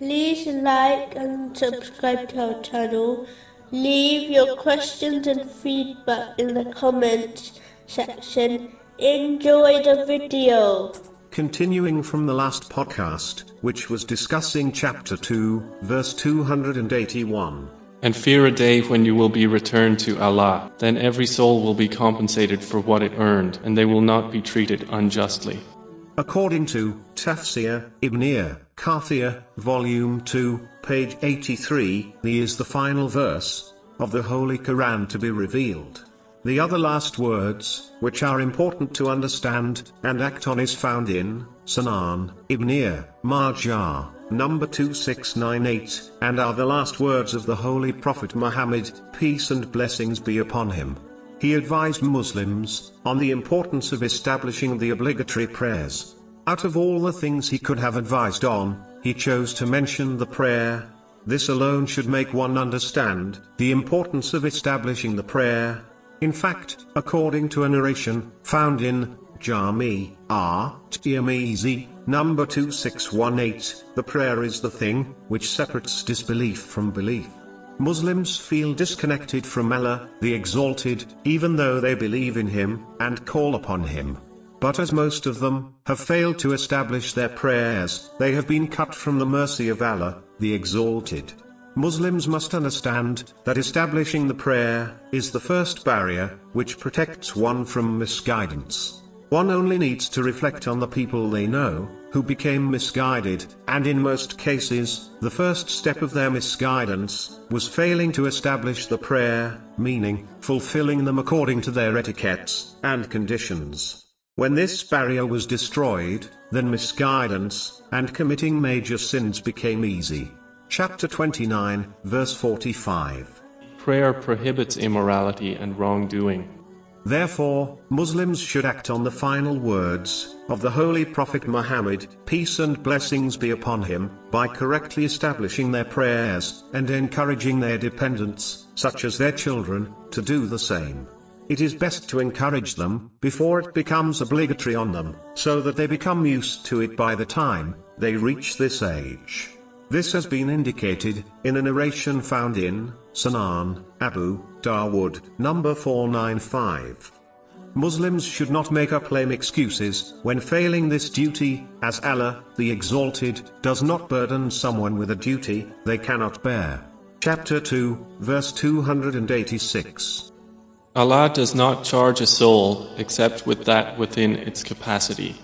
like and subscribe to our channel. Leave your questions and feedback in the comments section. Enjoy the video. Continuing from the last podcast, which was discussing chapter 2, verse 281. And fear a day when you will be returned to Allah. Then every soul will be compensated for what it earned, and they will not be treated unjustly. According to Tafsir Ibn Kathir, Volume 2, page 83, the is the final verse of the Holy Quran to be revealed. The other last words, which are important to understand and act on, is found in Sunan Ibn Majah, number 2698, and are the last words of the Holy Prophet Muhammad, peace and blessings be upon him. He advised Muslims on the importance of establishing the obligatory prayers. Out of all the things he could have advised on, he chose to mention the prayer. This alone should make one understand the importance of establishing the prayer. In fact, according to a narration found in Jami R. Tirmizi, number 2618, the prayer is the thing which separates disbelief from belief. Muslims feel disconnected from Allah, the Exalted, even though they believe in Him and call upon Him. But as most of them have failed to establish their prayers, they have been cut from the mercy of Allah, the Exalted. Muslims must understand that establishing the prayer is the first barrier which protects one from misguidance. One only needs to reflect on the people they know, who became misguided, and in most cases, the first step of their misguidance was failing to establish the prayer, meaning, fulfilling them according to their etiquettes and conditions. When this barrier was destroyed, then misguidance and committing major sins became easy. Chapter 29, verse 45. Prayer prohibits immorality and wrongdoing. Therefore, Muslims should act on the final words of the Holy Prophet Muhammad, peace and blessings be upon him, by correctly establishing their prayers and encouraging their dependents, such as their children, to do the same. It is best to encourage them before it becomes obligatory on them, so that they become used to it by the time they reach this age. This has been indicated in a narration found in Sunan Abu Dawood, number 495. Muslims should not make up lame excuses when failing this duty, as Allah, the Exalted, does not burden someone with a duty they cannot bear. Chapter 2, verse 286. Allah does not charge a soul except with that within its capacity.